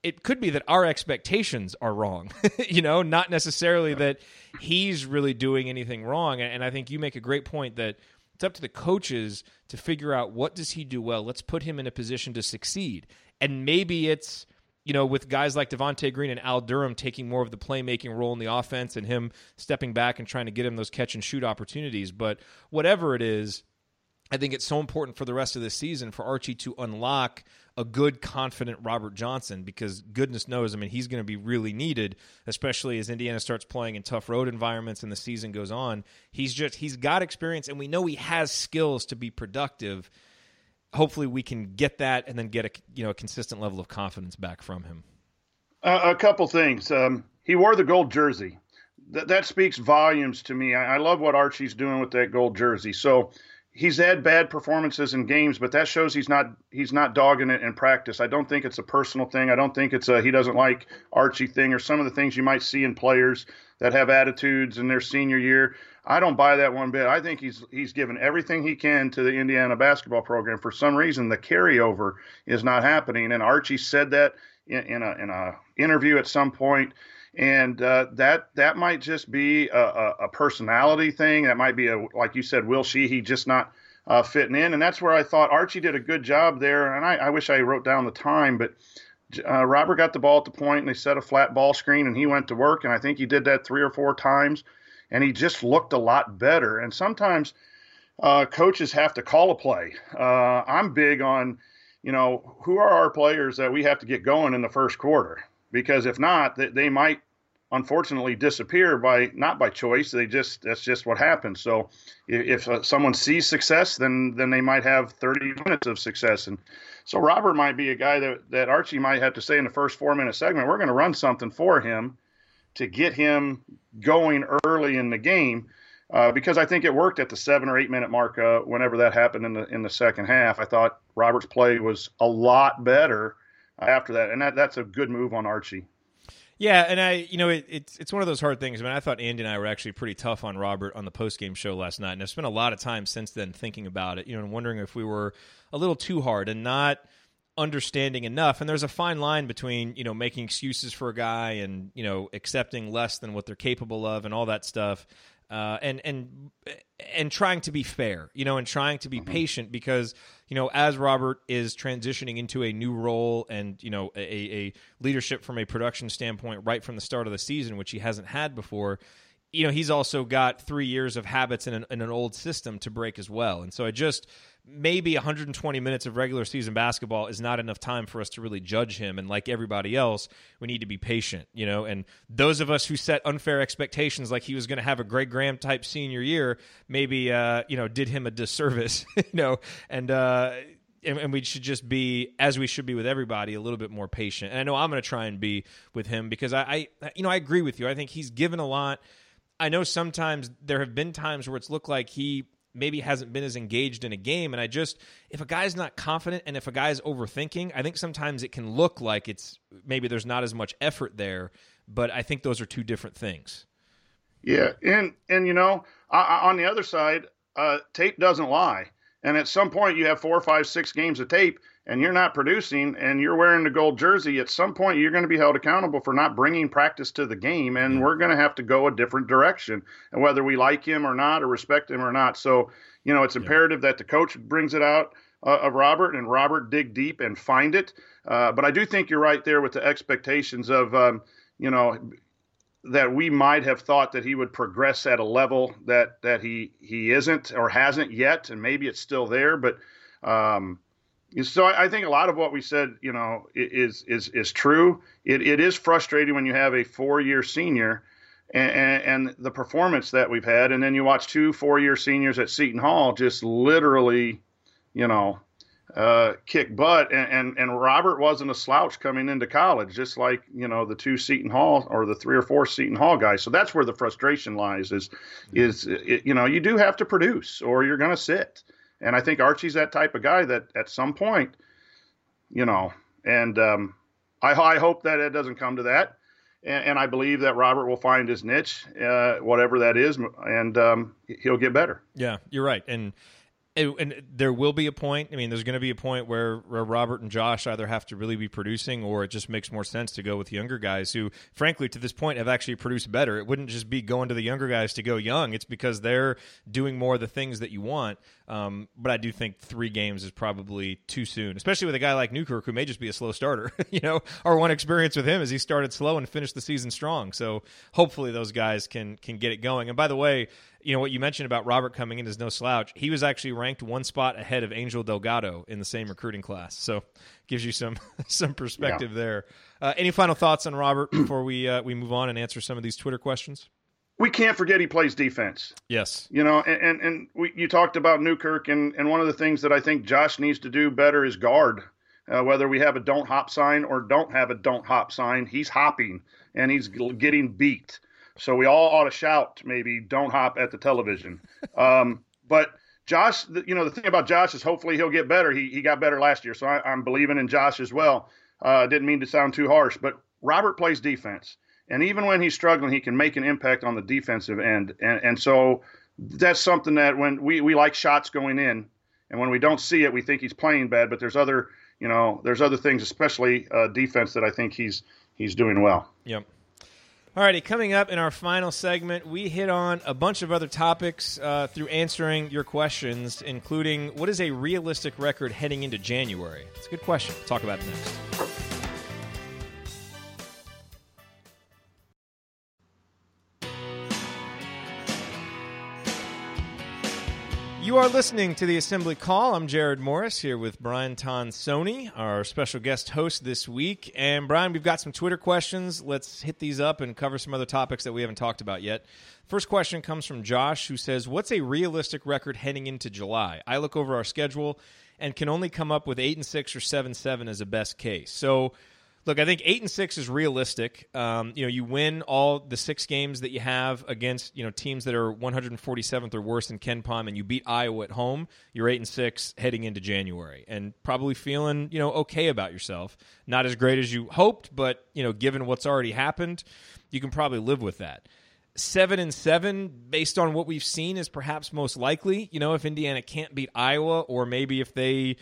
It could be that our expectations are wrong, (laughs) you know, not necessarily that he's really doing anything wrong. And I think you make a great point that it's up to the coaches to figure out what does he do well. Let's put him in a position to succeed. And maybe it's you know, with guys like Devonte Green and Al Durham taking more of the playmaking role in the offense and him stepping back and trying to get him those catch and shoot opportunities. But whatever it is, I think it's so important for the rest of the season for Archie to unlock a good, confident Robert Johnson because goodness knows, I mean, he's going to be really needed, especially as Indiana starts playing in tough road environments and the season goes on. He's just, he's got experience and we know he has skills to be productive hopefully we can get that and then get a you know a consistent level of confidence back from him. Uh, a couple things. Um, he wore the gold jersey. Th- that speaks volumes to me. I-, I love what Archie's doing with that gold jersey. So he's had bad performances in games, but that shows he's not he's not dogging it in practice. I don't think it's a personal thing. I don't think it's a he doesn't like Archie thing or some of the things you might see in players that have attitudes in their senior year. I don't buy that one bit. I think he's he's given everything he can to the Indiana basketball program. For some reason, the carryover is not happening, and Archie said that in, in a in a interview at some point. point, and uh, that that might just be a, a, personality thing. That might be a like you said, Will Sheehey just not uh, fitting in, and that's where I thought Archie did a good job there. And I, I wish I wrote down the time, but uh, Robert got the ball at the point, and they set a flat ball screen, and he went to work, and I think he did that three or four times, and he just looked a lot better. And sometimes uh, coaches have to call a play. Uh, I'm big on, you know, who are our players that we have to get going in the first quarter because if not, they, they might unfortunately disappear by not by choice. They just that's just what happens. So if, if uh, someone sees success, then then they might have 30 minutes of success. And so Robert might be a guy that that Archie might have to say in the first four minute segment, we're going to run something for him to get him going early in the game. Uh, because I think it worked at the seven or eight minute mark. Uh, whenever that happened in the in the second half, I thought Robert's play was a lot better after that, and that that's a good move on Archie. Yeah, and I, you know, it, it's it's one of those hard things. I mean, I thought Andy and I were actually pretty tough on Robert on the post game show last night, and I've spent a lot of time since then thinking about it. You know, and wondering if we were a little too hard and not understanding enough. And there's a fine line between you know making excuses for a guy and you know accepting less than what they're capable of and all that stuff uh, and and and trying to be fair, you know, and trying to be mm-hmm. patient because you know as Robert is transitioning into a new role and you know a, a leadership from a production standpoint right from the start of the season, which he hasn't had before. You know, he's also got three years of habits in an, in an old system to break as well, and so I just maybe 120 minutes of regular season basketball is not enough time for us to really judge him. And like everybody else we need to be patient you know? And those of us who set unfair expectations like he was going to have a greg graham type senior year maybe uh, you know did him a disservice (laughs) you know? And uh and, we should just be as we should be with everybody a little bit more patient. And i know i'm going to try and be with him because I, I you know i agree with you. I think he's given a lot I know sometimes there have been times where it's looked like he maybe hasn't been as engaged in a game. And I just, if a guy's not confident and if a guy's overthinking, I think sometimes it can look like it's maybe there's not as much effort there. But I think those are two different things. Yeah, and and you know, on the other side, uh, tape doesn't lie. And at some point, you have four, five, six games of tape, and you're not producing and you're wearing the gold jersey, at some point you're going to be held accountable for not bringing practice to the game. And we're going to have to go a different direction. And whether we like him or not, or respect him or not. So, you know, it's imperative yeah. that the coach brings it out uh, of Robert and Robert dig deep and find it. Uh, but I do think you're right there with the expectations of, um, you know, that we might have thought that he would progress at a level that that he he isn't or hasn't yet, and maybe it's still there. But um, so I, think a lot of what we said, you know, is is is true. It, it is frustrating when you have a four-year senior and, and, the performance that we've had, and then you watch two four-year seniors at Seton Hall just literally, you know, uh, kick butt. And, and and Robert wasn't a slouch coming into college, just like you know the two Seton Hall or the three or four Seton Hall guys. So that's where the frustration lies. Is is it, you know you do have to produce or you're going to sit. And I think Archie's that type of guy that at some point, you know, and um, I, I hope that it doesn't come to that. And, and I believe that Robert will find his niche, uh, whatever that is, and um, he'll get better. Yeah, you're right. And and there will be a point. I mean, there's going to be a point where, where Robert and Josh either have to really be producing, or it just makes more sense to go with younger guys who, frankly, to this point, have actually produced better. It wouldn't just be going to the younger guys to go young. It's because they're doing more of the things that you want. Um, but I do think three games is probably too soon, especially with a guy like Newkirk who may just be a slow starter. (laughs) you know, our one experience with him is he started slow and finished the season strong. So hopefully those guys can can get it going. And by the way, you know what you mentioned about Robert coming in as no slouch. He was actually ranked one spot ahead of Angel Delgado in the same recruiting class. So gives you some (laughs) some perspective yeah. there. Uh, any final thoughts on Robert before we uh, we move on and answer some of these Twitter questions? We can't forget he plays defense. Yes, you know, and and, and we, you talked about Newkirk, and and one of the things that I think Josh needs to do better is guard. Uh, whether we have a don't hop sign or don't have a don't hop sign, he's hopping and he's getting beat. So we all ought to shout, maybe, don't hop at the television. (laughs) Um, but Josh, you know, the thing about Josh is hopefully he'll get better. He, he got better last year. So I, am believing in Josh as well. Uh, didn't mean to sound too harsh, but Robert plays defense. And even when he's struggling, he can make an impact on the defensive end. And, and so that's something that when we, we like shots going in, and when we don't see it, we think he's playing bad. But there's other, you know, there's other things, especially uh, defense, that I think he's he's doing well. Yep. Alrighty, coming up in our final segment, we hit on a bunch of other topics uh, through answering your questions, including what is a realistic record heading into January? It's a good question. We'll talk about it next. You are listening to the Assembly Call. I'm Jared Morris here with Brian Tonsoni, our special guest host this week. And Brian, we've got some Twitter questions. Let's hit these up and cover some other topics that we haven't talked about yet. First question comes from Josh, who says, "What's a realistic record heading into July?" I look over our schedule and can only come up with eight and six or seven seven as a best case. So Look, I think eight and six is realistic. Um, you know, you win all the six games that you have against you know teams that are 147th or worse in KenPom, and you beat Iowa at home. You're eight and six heading into January, and probably feeling you know okay about yourself. Not as great as you hoped, but you know, given what's already happened, you can probably live with that seven and seven based on what we've seen is perhaps most likely you know if indiana can't beat iowa or maybe if they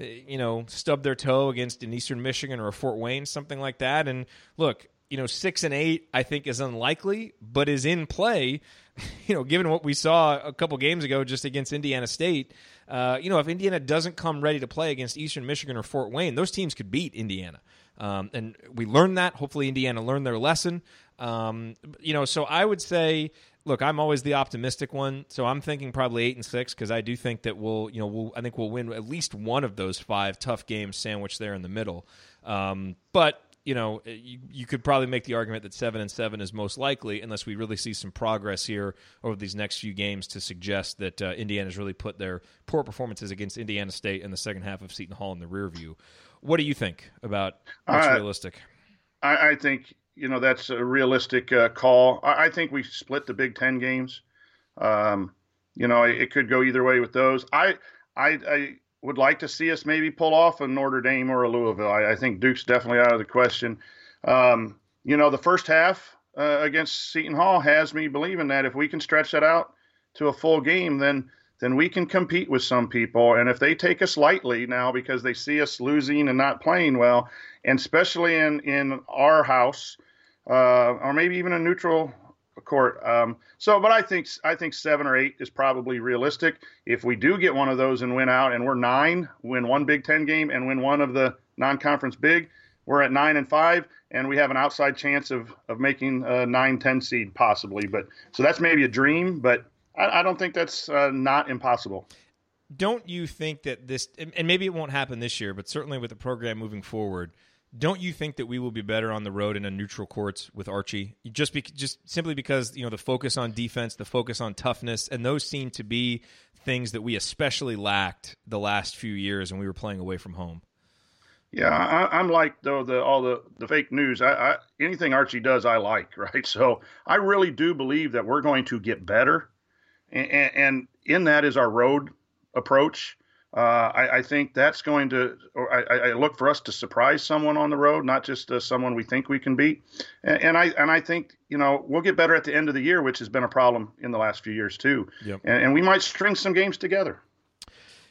you know, stub their toe against an Eastern Michigan or a Fort Wayne, something like that. And look, you know, six and eight, I think is unlikely, but is in play. (laughs) You know, given what we saw a couple games ago just against Indiana State, uh, you know, if Indiana doesn't come ready to play against Eastern Michigan or Fort Wayne, those teams could beat Indiana. Um, and we learned that. Hopefully, Indiana learned their lesson. Um, you know, so I would say look, I'm always the optimistic one, so I'm thinking probably eight and six because I do think that we'll, you know, we'll, I think we'll win at least one of those five tough games sandwiched there in the middle. Um, but you know, you, you could probably make the argument that seven and seven is most likely, unless we really see some progress here over these next few games to suggest that uh, Indiana's really put their poor performances against Indiana State in the second half of Seton Hall in the rear view. What do you think about what's uh, realistic? I, I think you know that's a realistic uh, call. I, I, think we split the Big Ten games. Um, you know, it, it, could go either way with those. I, I, I would like to see us maybe pull off a Notre Dame or a Louisville. I, I think Duke's definitely out of the question. Um, you know, the first half uh, against Seton Hall has me believing that if we can stretch that out to a full game, then then we can compete with some people. And if they take us lightly now because they see us losing and not playing well, and especially in in our house uh, or maybe even a neutral court. Um, so, but I think I think seven or eight is probably realistic. If we do get one of those and win out, and we're nine, win one Big Ten game and win one of the non-conference big, we're at nine and five, and we have an outside chance of of making a nine ten seed possibly. But so that's maybe a dream, but I, I don't think that's uh, not impossible. Don't you think that this, and maybe it won't happen this year, but certainly with the program moving forward don't you think that we will be better on the road in a neutral courts with Archie? Just be, just simply because you know the focus on defense, the focus on toughness, and those seem to be things that we especially lacked the last few years when we were playing away from home. Yeah, I, am like though the all the the fake news. I, I anything Archie does, I like, (laughs) right? So I really do believe that we're going to get better, and, and in that is our road approach. Uh, I, I, think that's going to, I, I, look for us to surprise someone on the road, not just uh, someone we think we can beat. And, and, I and I think you know we'll get better at the end of the year, which has been a problem in the last few years too. Yep. And, and we might string some games together.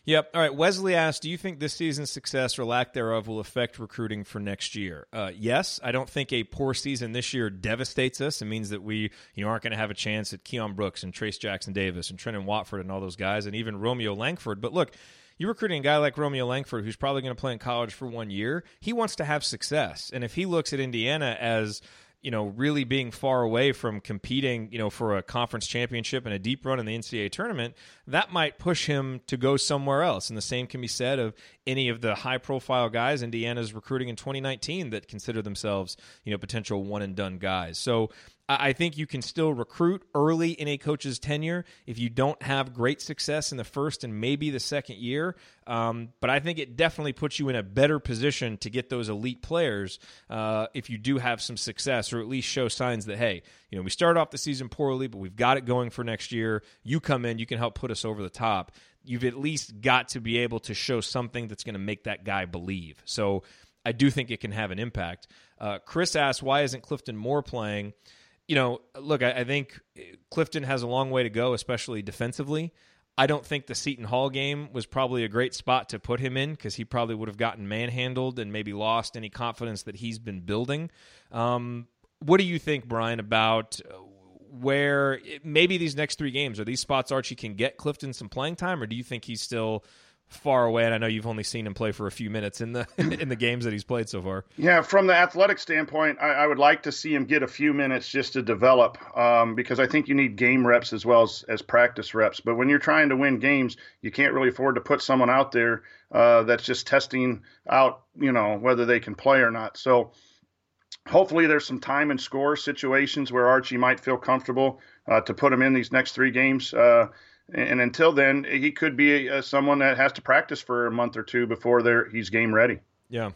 Yep. All right. Wesley asked, "Do you think this season's success or lack thereof will affect recruiting for next year?" Uh, yes. I don't think a poor season this year devastates us. It means that we you know aren't going to have a chance at Keion Brooks and Trayce Jackson-Davis and Trendon Watford and all those guys, and even Romeo Langford. But look, you're recruiting a guy like Romeo Langford, who's probably going to play in college for one year. He wants to have success, and if he looks at Indiana as you know, really being far away from competing, you know, for a conference championship and a deep run in the NCAA tournament, that might push him to go somewhere else. And the same can be said of any of the high profile guys Indiana's recruiting in 2019 that consider themselves, you know, potential one and done guys. So I think you can still recruit early in a coach's tenure if you don't have great success in the first and maybe the second year. Um, but I think it definitely puts you in a better position to get those elite players uh, if you do have some success or at least show signs that, hey, you know, we started off the season poorly, but we've got it going for next year. You come in, you can help put us over the top. You've at least got to be able to show something that's going to make that guy believe. So I do think it can have an impact. Uh, Chris asked, why isn't Clifton Moore playing? You know, look, I, I, think Clifton has a long way to go, especially defensively. I don't think the Seton Hall game was probably a great spot to put him in because he probably would have gotten manhandled and maybe lost any confidence that he's been building. Um, what do you think, Brian, about where maybe these next three games are these spots Archie can get Clifton some playing time, or do you think he's still far away? And I know you've only seen him play for a few minutes in the (laughs) in the games that he's played so far. Yeah, from the athletic standpoint, I, I would like to see him get a few minutes just to develop, um, because I think you need game reps as well as, as practice reps. But when you're trying to win games, you can't really afford to put someone out there uh, that's just testing out, you know, whether they can play or not. So hopefully there's some time and score situations where Archie might feel comfortable uh, to put him in these next three games. Uh, and until then, he could be uh, someone that has to practice for a month or two before he's game ready. Yeah.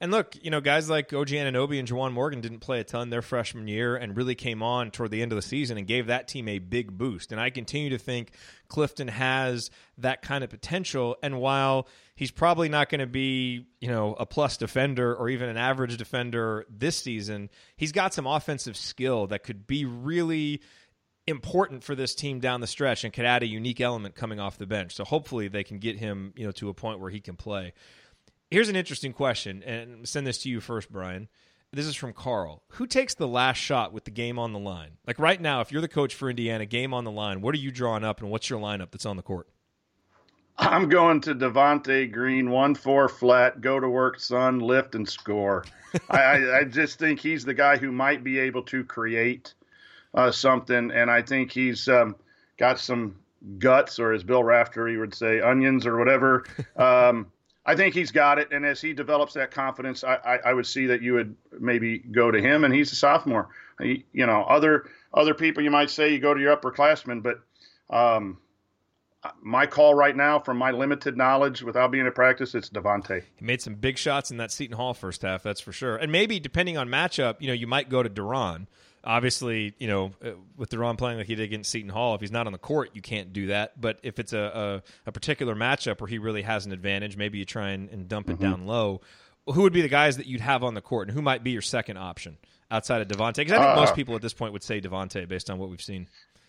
And look, you know, guys like OG Anunoby and Juwan Morgan didn't play a ton their freshman year and really came on toward the end of the season and gave that team a big boost. And I continue to think Clifton has that kind of potential. And while he's probably not going to be, you know, a plus defender or even an average defender this season, he's got some offensive skill that could be really important for this team down the stretch and could add a unique element coming off the bench. So hopefully they can get him, you know, to a point where he can play. Here's an interesting question, and send this to you first, Brian. This is from Carl. Who takes the last shot with the game on the line? Like right now, if you're the coach for Indiana, game on the line, what are you drawing up, and what's your lineup that's on the court? I'm going to Devonte Green, one four flat, go to work, son, lift and score. (laughs) I, I, just think he's the guy who might be able to create uh, something, and I think he's um, got some guts, or as Bill Raftery would say, onions or whatever. (laughs) Um, I think he's got it, and as he develops that confidence, I, I, I, would see that you would maybe go to him, and he's a sophomore. He, you know, other other people you might say you go to your upperclassmen, but um, my call right now, from my limited knowledge, without being at practice, it's Devonte. He made some big shots in that Seton Hall first half, that's for sure. And maybe depending on matchup, you know, you might go to De'Ron obviously, you know, uh, with De'Ron playing like he did against Seton Hall, if he's not on the court, you can't do that. But if it's a, a, a particular matchup where he really has an advantage, maybe you try and, and dump it mm-hmm. down low. Who would be the guys that you'd have on the court, and who might be your second option outside of Devonte? Because I think uh, most people at this point would say Devonte based on what we've seen.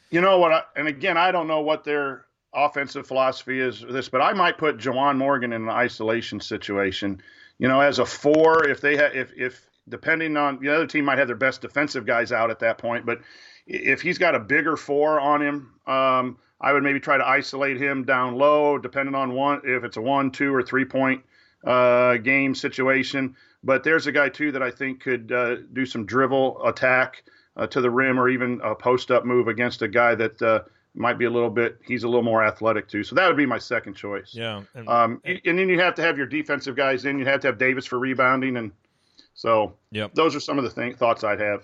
You know what? I, and again, I don't know what their offensive philosophy is this, but I might put Juwan Morgan in an isolation situation. You know, as a four, if they have, if if depending on the other team might have their best defensive guys out at that point. But if he's got a bigger four on him, um, I would maybe try to isolate him down low, depending on one if it's a one, two, or three point uh, game situation. But there's a guy too that I think could uh, do some dribble attack uh, to the rim or even a post up move against a guy that uh, might be a little bit. He's a little more athletic too, so that would be my second choice. Yeah, and, um, and, and then you have to have your defensive guys in. You have to have Davis for rebounding and so yep. those are some of the th- thoughts I'd have.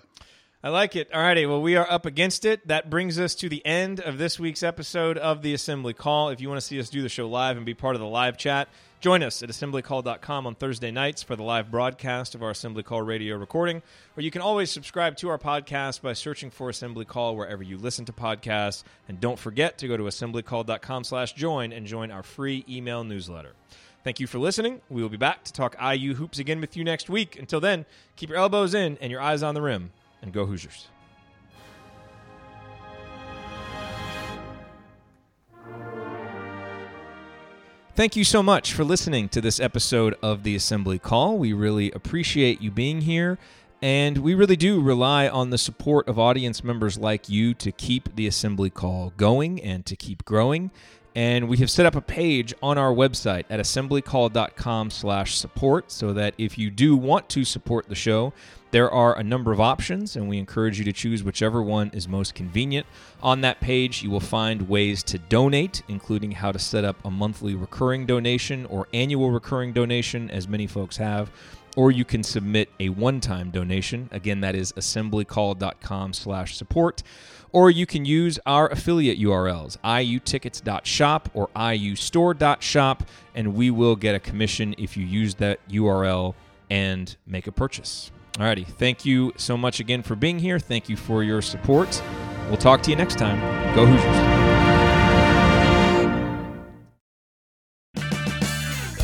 I like it. All righty. Well, we are up against it. That brings us to the end of this week's episode of the Assembly Call. If you want to see us do the show live and be part of the live chat, join us at assemblycall.com on Thursday nights for the live broadcast of our Assembly Call radio recording. Or you can always subscribe to our podcast by searching for Assembly Call wherever you listen to podcasts. And don't forget to go to assemblycall.com slash join and join our free email newsletter. Thank you for listening. We will be back to talk IU hoops again with you next week. Until then, keep your elbows in and your eyes on the rim, and go Hoosiers. Thank you so much for listening to this episode of the Assembly Call. We really appreciate you being here, and we really do rely on the support of audience members like you to keep the Assembly Call going and to keep growing and we have set up a page on our website at assemblycall.com slash support so that if you do want to support the show there are a number of options and we encourage you to choose whichever one is most convenient. On that page you will find ways to donate including how to set up a monthly recurring donation or annual recurring donation as many folks have or you can submit a one-time donation. Again that is assemblycall.com slash support or you can use our affiliate URLs, iutickets.shop or iustore.shop, and we will get a commission if you use that URL and make a purchase. Alrighty, thank you so much again for being here. Thank you for your support. We'll talk to you next time. Go Hoosiers.